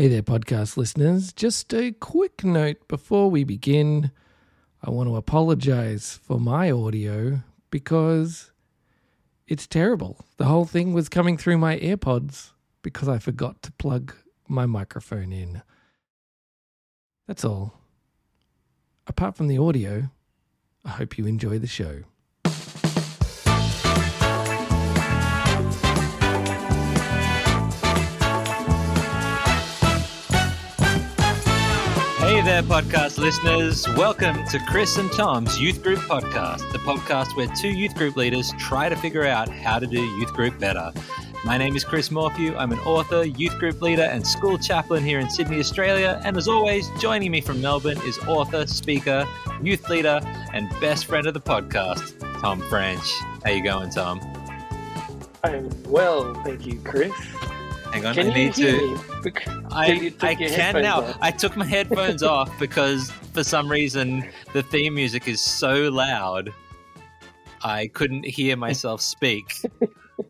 Hey there, podcast listeners. Just a quick note before we begin. I want to apologize for my audio because it's terrible. The whole thing was coming through my AirPods because I forgot to plug my microphone in. That's all. Apart from the audio, I hope you enjoy the show. Hey there, podcast listeners. Welcome to Chris and Tom's Youth Group Podcast, the podcast where two youth group leaders try to figure out how to do youth group better. My name is Chris Morphew. I'm an author, youth group leader, and school chaplain here in Sydney, Australia. And as always, joining me from Melbourne is author, speaker, youth leader, and best friend of the podcast, Tom French. How you going, Tom? I'm well, thank you, Chris. Hang on, Can I need to. I, I can now. off. I took my headphones off because for some reason the theme music is so loud I couldn't hear myself speak.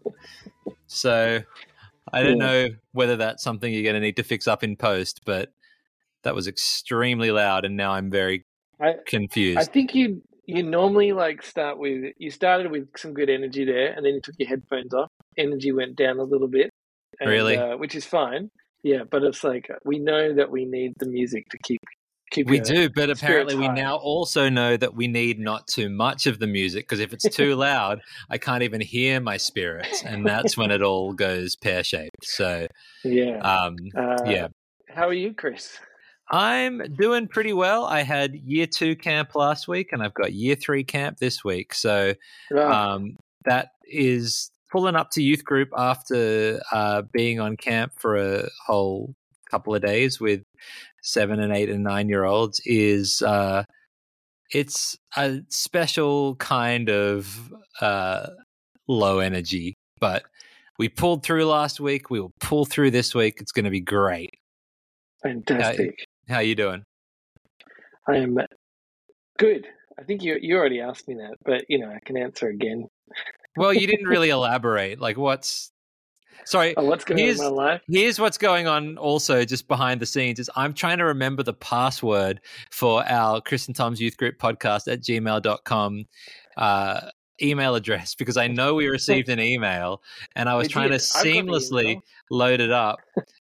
so I don't Yeah. know whether that's something you're going to need to fix up in post, but that was extremely loud and now I'm very I, confused. I think you you normally like start with you started with some good energy there, and then you took your headphones off. Energy went down a little bit, and, Really? uh, which is fine. Yeah, but it's like we know that we need the music to keep keep. we do, but apparently we now also know that we need not too much of the music because if it's too loud, I can't even hear my spirits, and that's when it all goes pear shaped. So, Yeah. um, Uh, yeah, How are you, Chris? I'm doing pretty well. I had year two camp last week, and I've got year three camp this week. So Right. um, that is pulling up to youth group after uh, being on camp for a whole couple of days with seven and eight and nine year olds. Is uh, it's a special kind of uh, low energy, but we pulled through last week. We will pull through this week. It's going to be great. Fantastic. How are you doing? I am good. I think you you already asked me that, but you know I can answer again. Well, you didn't really elaborate. Like, what's sorry? Oh, what's going on in Here's- my life? Here's what's going on. Also, just behind the scenes, is I'm trying to remember the password for our Chris and Tom's Youth Group podcast at gmail.com uh, email address because I know we received an email and I was trying to did. I've got the seamlessly load it up.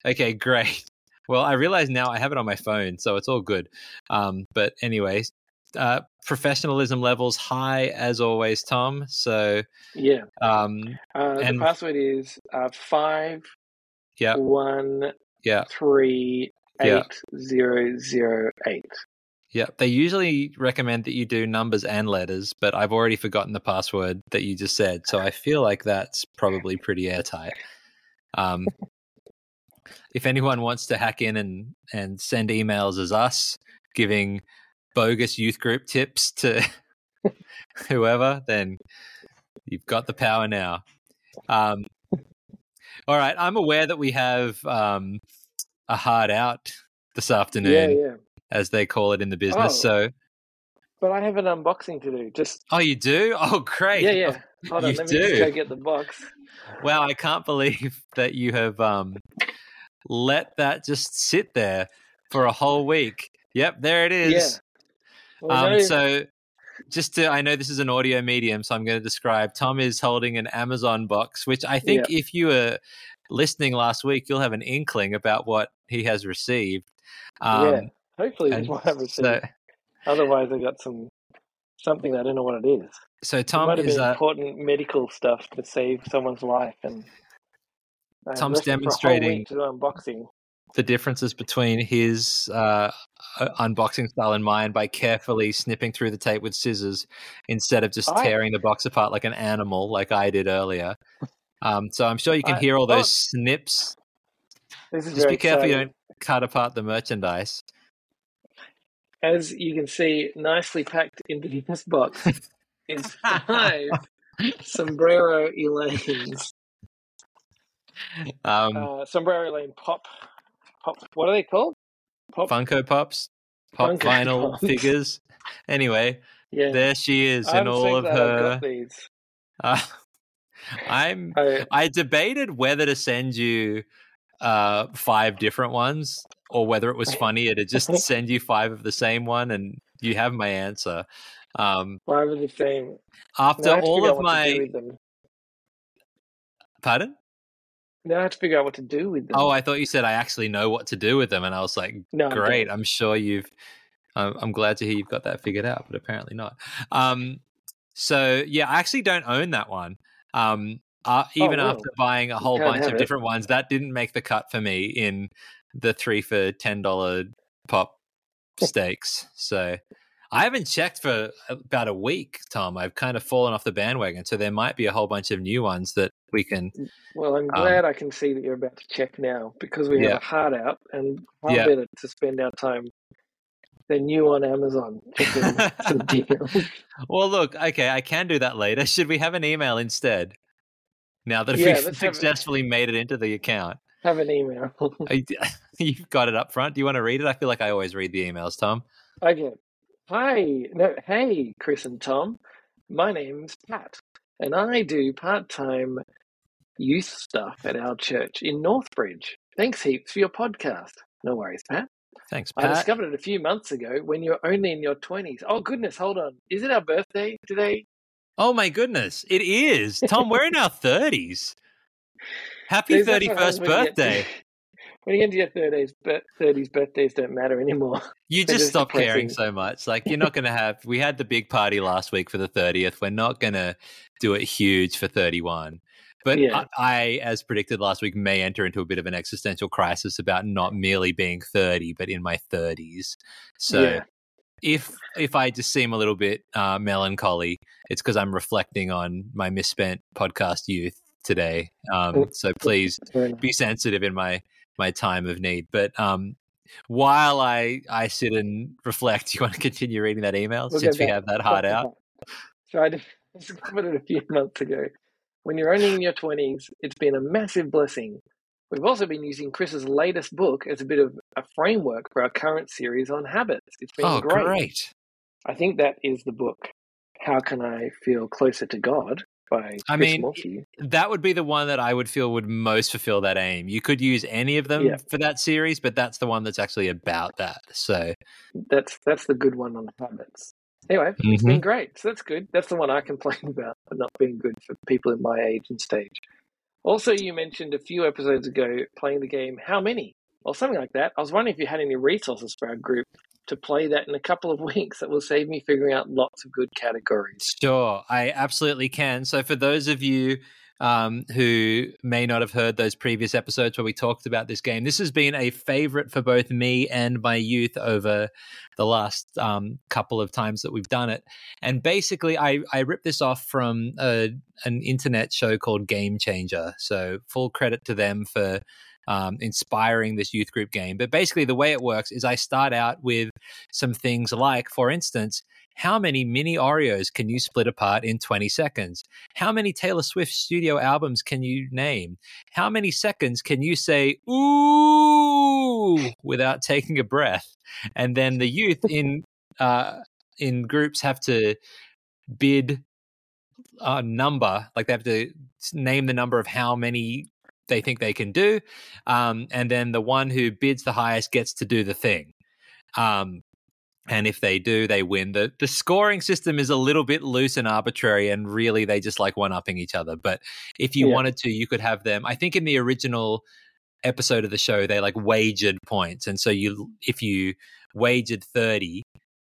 Okay, great. Well, I realize now I have it on my phone, so it's all good. Um, but anyways, uh, professionalism levels high as always, Tom. So Yeah. um, Uh, And- the password is uh, five yeah, one yeah. three Yeah. eight zero zero eight. Yeah, they usually recommend that you do numbers and letters, but I've already forgotten the password that you just said, so I feel like that's probably pretty airtight. Um, if anyone wants to hack in and and send emails as us, giving bogus youth group tips to whoever, then you've got the power now. Um, all right, I'm aware that we have um, a hard out this afternoon Yeah, yeah. as they call it in the business. Oh. So, But I have an unboxing to do. Just oh, you do? Oh, great! yeah, yeah. Hold on, You let me just do. go get the box. Wow, I can't believe that you have um, let that just sit there for a whole week. Yep, there it is. Um, so, just to, I know this is an audio medium, so I'm going to describe. Tom is holding an Amazon box, which I think if you were listening last week, you'll have an inkling about what he has received. Um, yeah. Hopefully, this will have received. so, Otherwise, I got some something that I don't know what it is. so it Tom might have is been uh, important medical stuff to save someone's life, and Tom's left it for a whole demonstrating- to unboxing. The differences between his uh, unboxing style and mine by carefully snipping through the tape with scissors instead of just I- tearing the box apart like an animal, like I did earlier. Um, so I'm sure you can I- hear all oh. those snips. This is Just be careful you don't cut apart the merchandise. As you can see, nicely packed into this box is five sombrero elaines. Um, Uh, sombrero elaine pop, pop. What are they called? Pop. Funko Pops, pop Funko vinyl Pops. figures. Anyway, Yeah. there she is in all of her. Uh, I'm I, I debated whether to send you uh, five different ones, or whether it was funnier to just send you five of the same one, and you have my answer. Um, Five of the same. after Now I have to all of what to do my pardon. Now I have to figure out what to do with them. Oh, I thought you said I actually know what to do with them, and I was like, no, great. I'm sure you've. I'm I'm glad to hear you've got that figured out, but apparently not. Um, so yeah, I actually don't own that one. Um, uh, even well, after buying a whole bunch of it. different ones, that didn't make the cut for me in the three for ten dollar pop stakes. So I haven't checked for about a week, Tom. I've kind of fallen off the bandwagon, so there might be a whole bunch of new ones that we can. Well, I'm Um, glad I can see that you're about to check now because we have Yeah. a heart out and how Yeah. better to spend our time than you on Amazon checking some. Well, look, okay, I can do that later. Should we have an email instead? Now that Yeah, we've it. successfully made it into the account, Have an email. You- you've got it up front. Do you want to read it? I feel like I always read the emails, Tom. Okay. Hi. No, hey, Chris and Tom. My name's Pat, and I do part time youth stuff at our church in Northbridge. Thanks heaps for your podcast. No worries, Pat. Thanks, I discovered it a few months ago when you're only in your 20s. Oh, goodness, hold on. Is it our birthday today? Oh my goodness, it is Tom. We're in our thirties. Happy There's- that's thirty what first happens when you get to- birthday! When you get into your 30s, but 30s birthdays don't matter anymore. You just just stop caring so much. Like you're not going to have. We had the big party last week for the thirtieth. We're not going to do it huge for thirty one. But Yeah. I, I, as predicted last week, may enter into a bit of an existential crisis about not merely being thirty, but in my thirties. So Yeah. if if I just seem a little bit uh, melancholy, it's because I'm reflecting on my misspent podcast youth today. Um, so please That's fair enough. be sensitive in my my time of need. But um, while I I sit and reflect, you want to continue reading that email We'll since we have that hard out. So I discovered it a few months ago. When you're only in your 20s, it's been a massive blessing. We've also been using Chris's latest book as a bit of a framework for our current series on habits. It's been Oh, great. great! I think that is the book. How can I feel closer to God by I Chris mean. That would be the one that I would feel would most fulfill that aim. You could use any of them Yeah. for that series, but that's the one that's actually about that. So That's that's the good one on the habits. Anyway, it's Mm-hmm. been great. So that's good. That's the one I complain about for not being good for people in my age and stage. Also, you mentioned a few episodes ago playing the game How Many? Or something like that. I was wondering if you had any resources for our group to play that in a couple of weeks that will save me figuring out lots of good categories. Sure, I absolutely can. So, for those of you um, who may not have heard those previous episodes where we talked about this game, this has been a favorite for both me and my youth over the last um, couple of times that we've done it. And basically, I, I ripped this off from a, an internet show called Game Changer. So, full credit to them for. Um, inspiring this youth group game. But basically, the way it works is I start out with some things like, for instance, how many mini Oreos can you split apart in 20 seconds? How many Taylor Swift studio albums can you name? How many seconds can you say, ooh, without taking a breath? And then the youth in, uh, in groups have to bid a number, like they have to name the number of how many they think they can do. Um, and then the one who bids the highest gets to do the thing. Um, and if they do, they win. The the scoring system is a little bit loose and arbitrary, and really they just like one upping each other. But if you Yeah. wanted to, you could have them. I think in the original episode of the show, they like wagered points, and so you if you wagered thirty,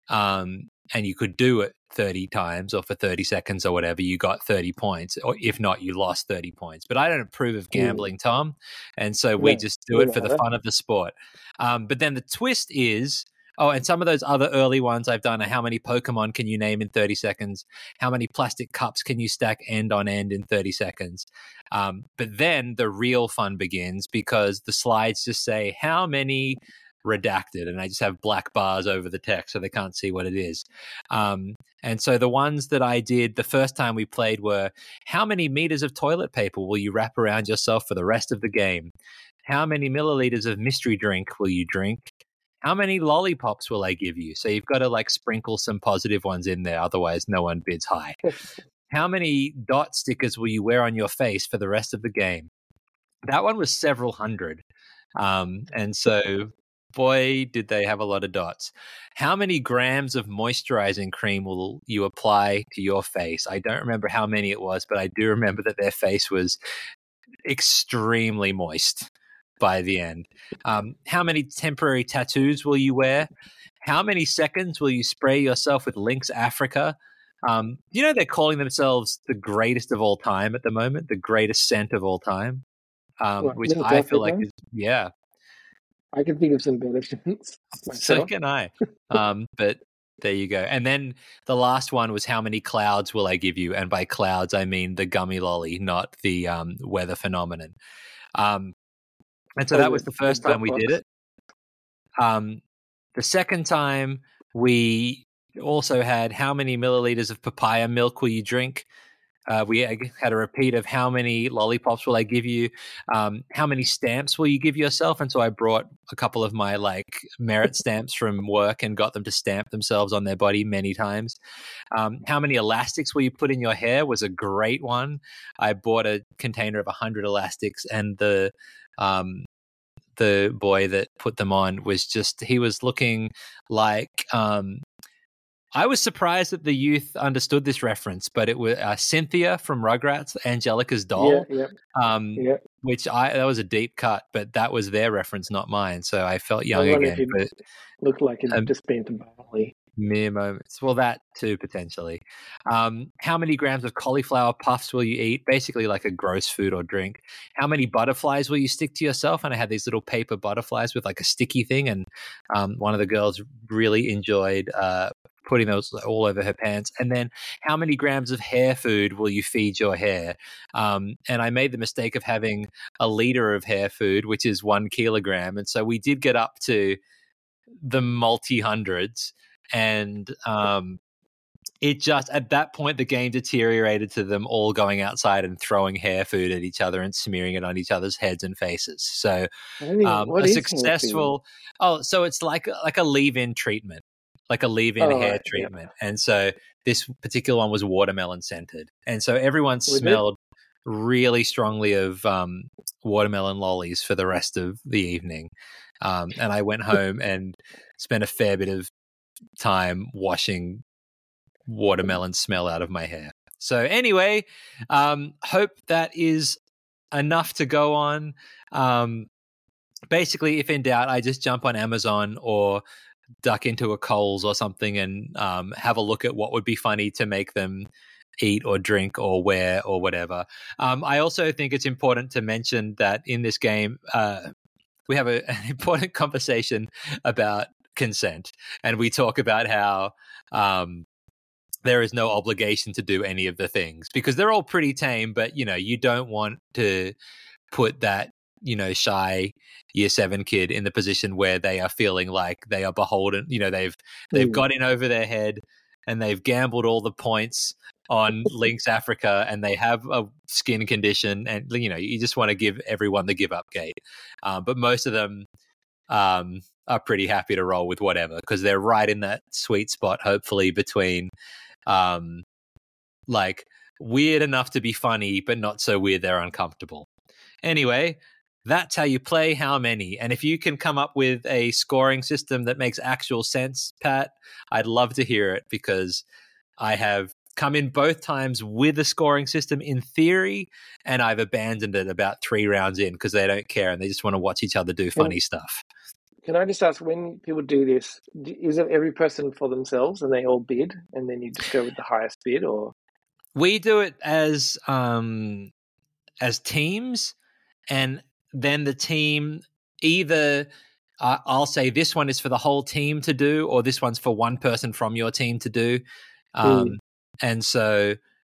um, and you could do it thirty times or for thirty seconds or whatever, you got thirty points. Or if not, you lost thirty points. But I don't approve of gambling, Tom, and so we just do it for the fun of the sport. Um, but then the twist is Oh, and some of those other early ones I've done are how many Pokemon can you name in 30 seconds? How many plastic cups can you stack end on end in 30 seconds? Um, but then the real fun begins because the slides just say how many redacted, and I just have black bars over the text so they can't see what it is. Um, and so the ones that I did the first time we played were how many meters of toilet paper will you wrap around yourself for the rest of the game? How many milliliters of mystery drink will you drink? how many lollipops will I give you? So you've got to like sprinkle some positive ones in there, otherwise no one bids high. how many dot stickers will you wear on your face for the rest of the game? that one was several hundred. Um, and so, boy, did they have a lot of dots. How many grams of moisturizing cream will you apply to your face? I don't remember how many it was, but I do remember that their face was extremely moist by the end. Um, how many temporary tattoos will you wear? How many seconds will you spray yourself with Lynx Africa? Um, you know they're calling themselves the greatest of all time at the moment, the greatest scent of all time, um, What, which I feel like is yeah. I can think of some better scents. So can I. Um, but there you go. And then the last one was how many clouds will I give you? And by clouds, I mean the gummy lolly, not the um, weather phenomenon. Um, and so Oh, that was the the first time we did it. Um, the second time we also had how many milliliters of papaya milk will you drink? Uh, we had a repeat of how many lollipops will I give you? Um, how many stamps will you give yourself? And so I brought a couple of my like merit stamps from work and got them to stamp themselves on their body many times. Um, how many elastics will you put in your hair was a great one. I bought a container of 100 elastics and the um, the boy that put them on was just he was looking like um I was surprised that the youth understood this reference, but it was uh, Cynthia from Rugrats, Angelica's doll, Yeah, yeah, um, yeah. which I that was a deep cut, but that was their reference, not mine. So I felt young if again, it but looked like it Um, just been to Bali. mere moments. Well, that too potentially. Um, how many grams of cauliflower puffs will you eat? Basically, like a gross food or drink. How many butterflies will you stick to yourself? And I had these little paper butterflies with like a sticky thing, and um, one of the girls really enjoyed uh, putting those all over her pants. And then, how many grams of hair food will you feed your hair? Um, and I made the mistake of having a liter of hair food, which is one kilogram, and so we did get up to the multi hundreds and um, it just at that point the game deteriorated to them all going outside and throwing hair food at each other and smearing it on each other's heads and faces. So I don't even, um, a is hair food? successful oh, so it's like like a leave-in treatment, like a leave-in Oh, hair right, yeah. treatment, and so this particular one was watermelon scented, and so everyone it? smelled really strongly of um, watermelon lollies for the rest of the evening. Um, and I went home and spent a fair bit of time washing watermelon smell out of my hair. So anyway, um, hope that is enough to go on. Um, basically, if in doubt, I just jump on Amazon or duck into a Coles or something and um, have a look at what would be funny to make them eat or drink or wear or whatever. Um, I also think it's important to mention that in this game, uh, we have a, an important conversation about consent, and we talk about how um, there is no obligation to do any of the things because they're all pretty tame, but you know you don't want to put that you know shy year seven kid in the position where they are feeling like they are beholden. You know they've they've Hmm. got in over their head and they've gambled all the points on Lynx Africa and they have a skin condition and you know you just want to give everyone the give up gate. Um, but most of them um, are pretty happy to roll with whatever because they're right in that sweet spot, hopefully between um, like weird enough to be funny, but not so weird they're uncomfortable. Anyway, that's how you play how many. And if you can come up with a scoring system that makes actual sense, Pat, I'd love to hear it because I have come in both times with a scoring system in theory, and I've abandoned it about three rounds in because they don't care and they just want to watch each other do funny stuff. Can I just ask when people do this, is it every person for themselves and they all bid and then you just go with the highest bid or We do it as um as teams, and then the team either uh, I'll say this one is for the whole team to do, or this one's for one person from your team to do. Um, And so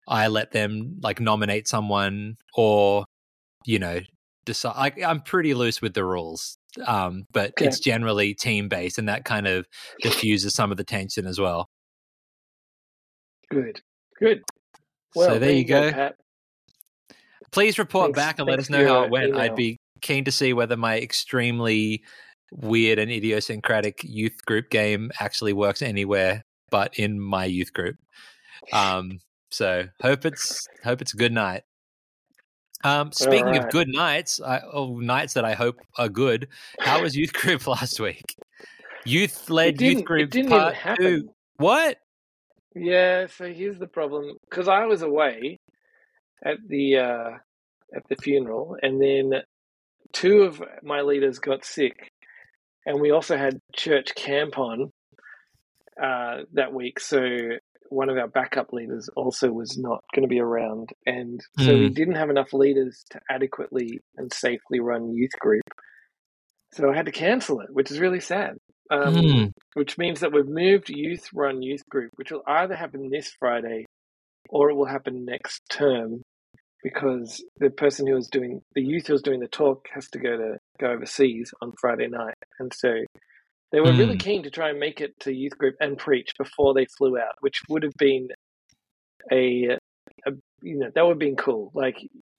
I let them like nominate someone, or you know, decide. Like, I'm pretty loose with the rules, um, but Okay. it's generally team based, and that kind of diffuses some of the tension as well. good? Good. so there you go. Pat. please report Thanks- back and let us know how it went. I'd be keen to see whether my extremely weird and idiosyncratic youth group game actually works anywhere but in my youth group. Um, so hope it's hope it's a good night. Um, speaking of good nights, I, oh, nights that I hope are good. How was youth group last week? Youth led youth group it didn't even part two. What? Yeah, so here's the problem. Because I was away at the uh, at the funeral, and then two of my leaders got sick, and we also had church camp on uh, that week. So one of our backup leaders also was not going to be around, and so we Hmm. didn't have enough leaders to adequately and safely run youth group. So I had to cancel it, which is really sad. Um, Hmm. which means that we've moved youth run youth group, which will either happen this Friday or it will happen next term because the person who was doing the youth who was doing the talk has to go to go overseas on Friday night. And so they were really Hmm. keen to try and make it to youth group and preach before they flew out, which would have been a, a you know, that would have been cool. Like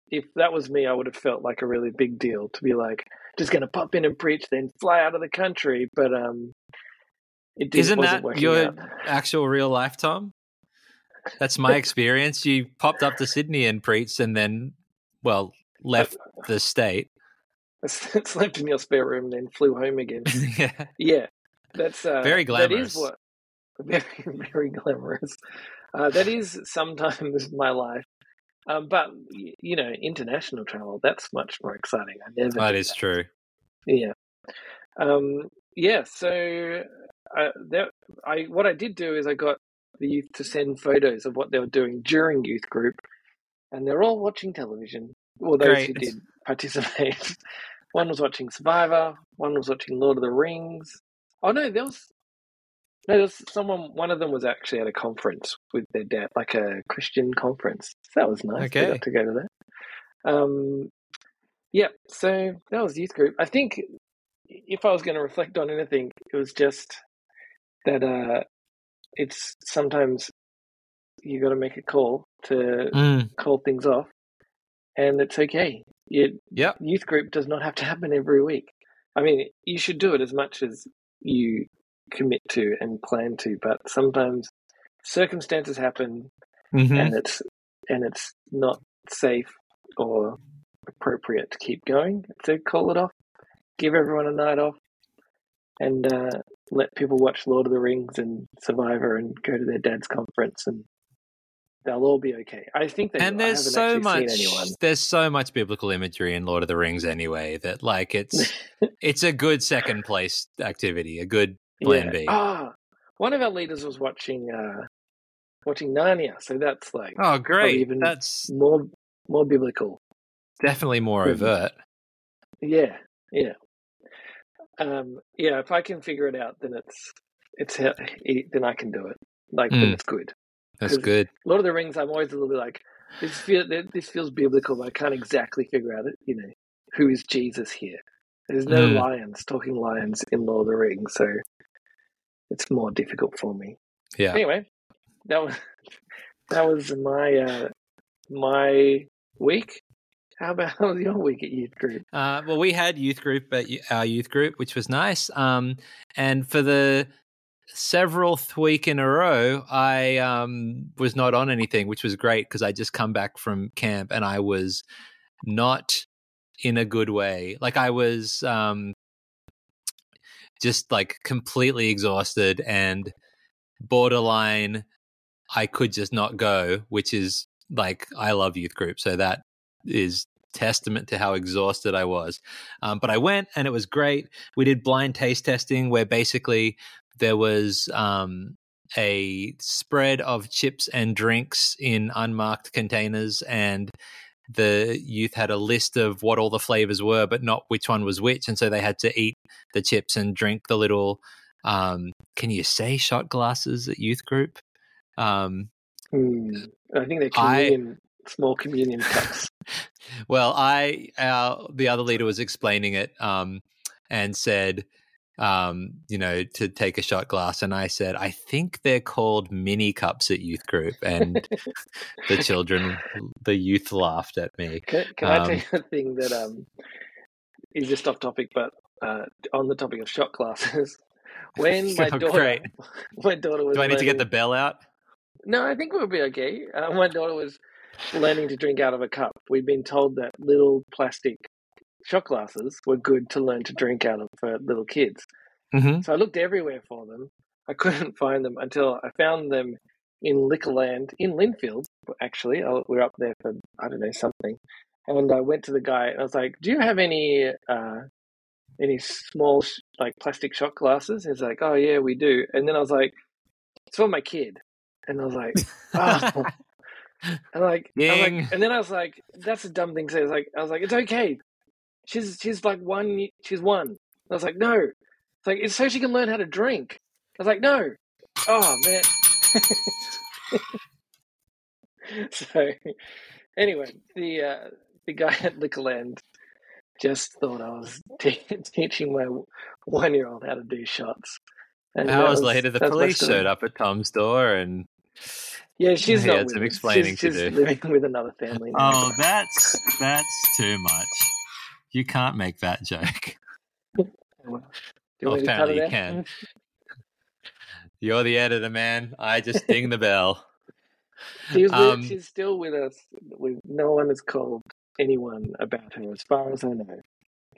if that was me, I would have felt like a really big deal to be like, just going to pop in and preach, then fly out of the country. But um, it didn't, Isn't wasn't that your out. actual real life, Tom? That's my experience. You popped up to Sydney and preached, and then, well, left the state. slept in your spare room, then flew home again. yeah. Yeah, that's uh, Very That is glamorous. what very very glamorous. Uh, that is sometimes my life. Um, but you know, international travel that's much more exciting. I never. That true. Yeah. Um, yeah. So uh, that, I what I did do is I got the youth to send photos of what they were doing during youth group, and they're all watching television. Well, those who did participate. one was watching Survivor. One was watching Lord of the Rings. Oh no, there was. No, there was someone. One of them was actually at a conference with their dad, like a Christian conference. So that was nice. They got to go to that. Um, yeah. So that was youth group. I think if I was going to reflect on anything, it was just that uh, it's sometimes you got to make a call to Mm. call things off, and it's okay. You, Yep. youth group does not have to happen every week. I mean, you should do it as much as you commit to and plan to, but sometimes circumstances happen Mhm. and it's and it's not safe or appropriate to keep going. So call it off. Give everyone a night off, and uh, let people watch Lord of the Rings and Survivor and go to their dad's conference, and they'll all be okay. I think they. and will. There's so much there's so much biblical imagery in Lord of the Rings anyway that like it's it's a good second place activity, a good plan yeah. B. Ah, one of our leaders was watching uh, watching Narnia, so that's like Oh, great! even- That's more more biblical. definitely more Mhm. overt. Yeah, yeah, um, yeah. If I can figure it out, then it's it's then I can do it. Like then Mm. it's good. That's good. Lord of the Rings, I'm always a little bit like this. Feel this feels biblical, but I can't exactly figure out it. You know, who is Jesus here? There's no Mm. lions talking lions in Lord of the Rings, so it's more difficult for me. Yeah. Anyway, that was that was my uh, my week. How about your week at youth group? Uh, well, we had youth group at our youth group, which was nice. Um, and for the severanth week in a row, I um, was not on anything, which was great because I just come back from camp and I was not in a good way. Like I was um, just like completely exhausted and borderline. I could just not go, which is like I love youth group, so that is testament to how exhausted I was. Um, but I went and it was great. We did blind taste testing where basically there was um, a spread of chips and drinks in unmarked containers, and the youth had a list of what all the flavors were, but not which one was which. And so they had to eat the chips and drink the little. Um, can you say shot glasses at youth group? Um, Hmm, I think they're communion, small communion cups. well, I our the other leader was explaining it um, and said, um, you know, to take a shot glass, and I said, I think they're called mini cups at youth group, and the children, the youth laughed at me. Can, can I tell Um, you a thing that um is just off topic, but uh, on the topic of shot glasses? When my Oh, daughter, great. my daughter was. Do I need to get the bell out? No, I think we'll be okay. Uh, my daughter was learning to drink out of a cup. We'd been told that little plastic shot glasses were good to learn to drink out of for little kids. hmm So I looked everywhere for them. I couldn't find them until I found them in Liquorland in Lindfield. Actually, I, we were up there for I don't know something, and I went to the guy and I was like, "Do you have any uh, any small sh- like plastic shot glasses?" He's like, "Oh yeah, we do." And then I was like, "It's for my kid," and I was like, "Oh." And like, like, and then I was like, "That's a dumb thing to say." I was like, "I was like, it's okay. She's she's like one. She's one." I was like, "No." It's like it's so she can learn how to drink. I was like, "No." Oh man. so, anyway, the uh, the guy at Liquorland just thought I was te- teaching my one year old how to do shots. And Hours was- later, the police showed up at Tom's door, and Yeah, she's He not with some explaining she's, to she's do. living with another family. now. oh, that's that's too much. You can't make that joke. Do you want me to cut apparently you out? can. You're the editor, man. I just ding the bell. She's, with- Um, she's still with us. With no one has called anyone about her, as far as I know.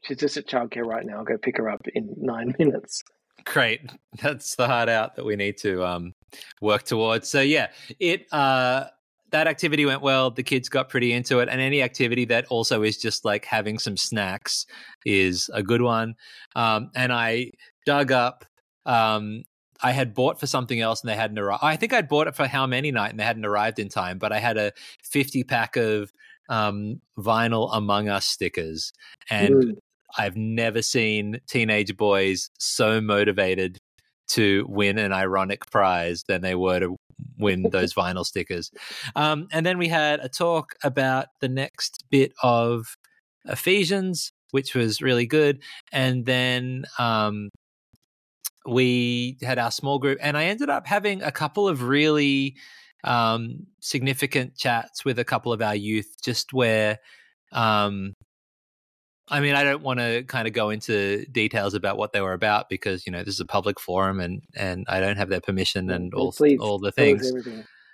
She's just at childcare right now. I'll go pick her up in nine minutes. Great. That's the hard out that we need to um, work towards. So yeah, it uh, that activity went well. The kids got pretty into it, and any activity that also is just like having some snacks is a good one. Um, and I dug up. Um, I had bought for something else, and they hadn't arrived. I think I'd bought it for how many night, and they hadn't arrived in time. But I had a fifty pack of um, vinyl Among Us stickers, and Mm. I've never seen teenage boys so motivated to win an ironic prize than they were to win those vinyl stickers. Um, and then we had a talk about the next bit of Ephesians, which was really good. And then um, we had our small group, and I ended up having a couple of really um, significant chats with a couple of our youth, just where. Um, I mean, I don't want to kind of go into details about what they were about because you know this is a public forum and and I don't have their permission and all please all the things.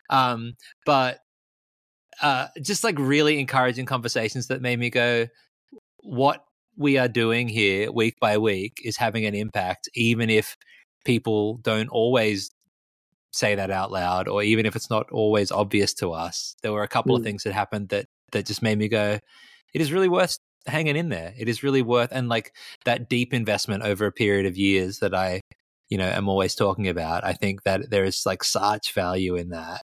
Um, but uh, just like really encouraging conversations that made me go, what we are doing here week by week is having an impact, even if people don't always say that out loud, or even if it's not always obvious to us. There were a couple of Mm. things that happened that that just made me go, it is really worth hanging in there. It is really worth and like that deep investment over a period of years that I, you know, am always talking about. I think that there is like such value in that.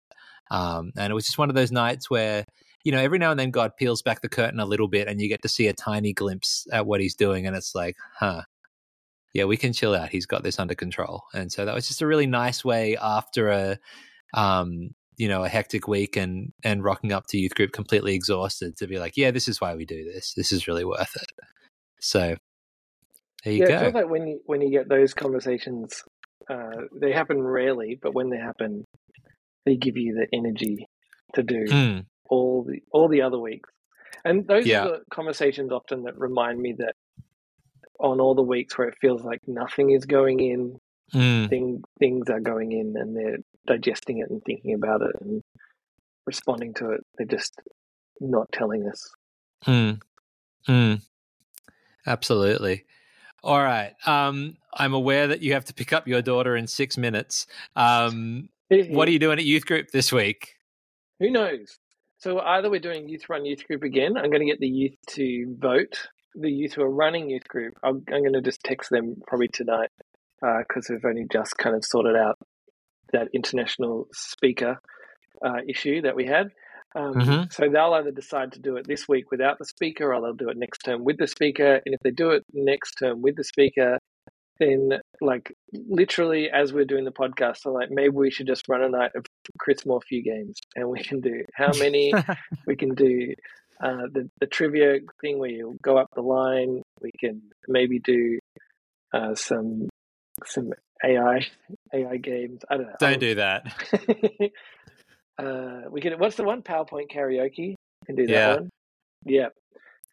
Um, and it was just one of those nights where, you know, every now and then God peels back the curtain a little bit and you get to see a tiny glimpse at what he's doing. And it's like, huh, yeah, we can chill out. He's got this under control. And so that was just a really nice way after a, um, you know, a hectic week and and rocking up to youth group completely exhausted to be like, yeah, this is why we do this. This is really worth it. So there you yeah, go. feels like when you when you get those conversations, uh, they happen rarely, but when they happen, they give you the energy to do Mm, all the all the other weeks. And those Yeah. are the conversations often that remind me that on all the weeks where it feels like nothing is going in, mm, thing, things are going in and they're digesting it and thinking about it and responding to it. They're just not telling us. mm, mm. Absolutely. All right. Um, I'm aware that you have to pick up your daughter in six minutes. Um, what are you doing at youth group this week? Who knows? So either we're doing youth run youth group again. I'm going to get the youth to vote. The youth who are running youth group, I'm, I'm going to just text them probably tonight because we've only just kind of sorted out that international speaker uh, issue that we had. Um, Mhm. So they'll either decide to do it this week without the speaker, or they'll do it next term with the speaker. And if they do it next term with the speaker, then like literally as we're doing the podcast, I'm like, maybe we should just run a night of Chris Morphew games, and we can do how many we can do uh, the the trivia thing where you go up the line. We can maybe do uh, some some AI AI games. I don't know. Don't do that. uh, we can. What's the one? PowerPoint karaoke. Can do that Yeah. one. Yeah.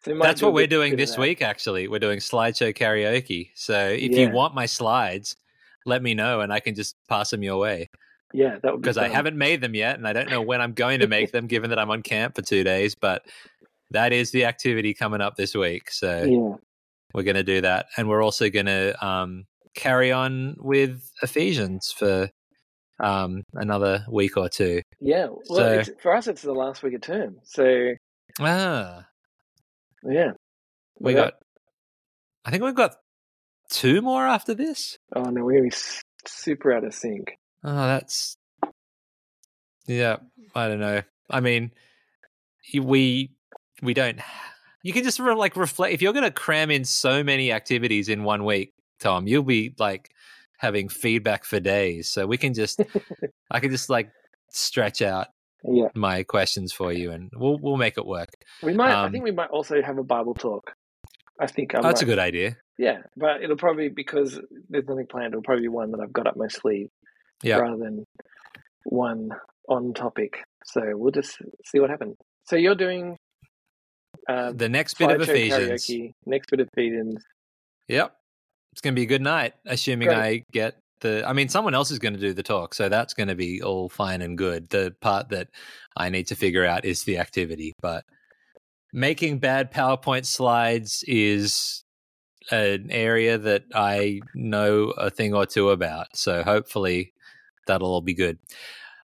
So we That's what we're doing this week, actually. We're doing slideshow karaoke. So if Yeah. you want my slides, let me know and I can just pass them your way. Yeah, that because I haven't made them yet, and I don't know when I'm going to make them, given that I'm on camp for two days. But that is the activity coming up this week, so Yeah, we're going to do that, and we're also going to um, carry on with Ephesians for um, another week or two. yeah. Well, So- it's, for us, it's the last week of term, so Ah, yeah. we Well, got. I think we've got two more after this. Oh no, we're gonna be super out of sync. Oh, that's yeah. I don't know. I mean, we we don't. You can just re- like reflect. If you're going to cram in so many activities in one week, Tom, you'll be like having feedback for days. So we can just, I can just like stretch out Yeah, my questions for you, and we'll we'll make it work. we might. I Um, think we might also have a Bible talk. I think I That's a good idea. Yeah, but it'll probably because there's nothing planned. It'll probably be one that I've got up my sleeve Yeah. rather than one on topic. So we'll just see what happens. So you're doing uh, The next bit of Ephesians. karaoke, next bit of Ephesians. Yep. It's going to be a good night, assuming Great. I get the. I mean, someone else is going to do the talk, so that's going to be all fine and good. The part that I need to figure out is the activity, but making bad PowerPoint slides is an area that I know a thing or two about. So hopefully that'll all be good.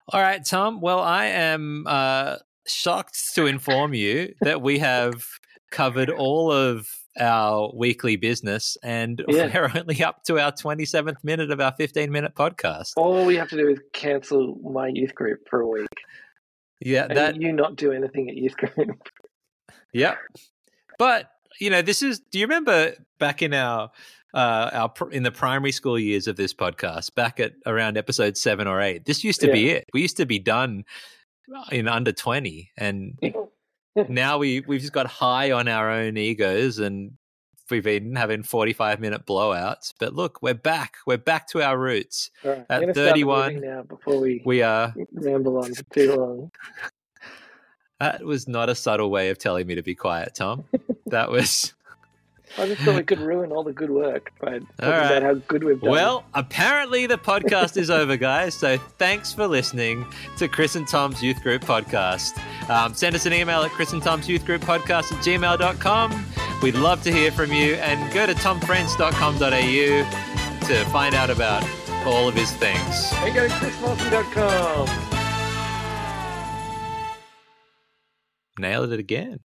All right, Tom. Well, I am uh, shocked to inform you that we have covered all of our weekly business and Yeah. we're only up to our 27th minute of our 15 minute podcast. All we have to do is cancel my youth group for a week, Yeah, and that you not do anything at youth group. Yep. But you know, this is. Do you remember back in our uh, our in the primary school years of this podcast, back at around episode seven or eight? This used to be it. We used to be done in under twenty, and now we we've just got high on our own egos and. We've been having forty-five minute blowouts, but look, we're back. We're back to our roots. Right, At I'm gonna start 31, moving now before we, We are. ramble on for too long. That was not a subtle way of telling me to be quiet, Tom. That was. I just thought we could ruin all the good work by talking right. about how good we've done. Well, apparently the podcast is over, guys. So thanks for listening to Chris and Tom's Youth Group podcast. Um, send us an email at Chris and Tom's Youth Group podcast at gmail.com. We'd love to hear from you and go to tomfrench.com.au to find out about all of his things. and go to chrismorphew.com. Nailed it again.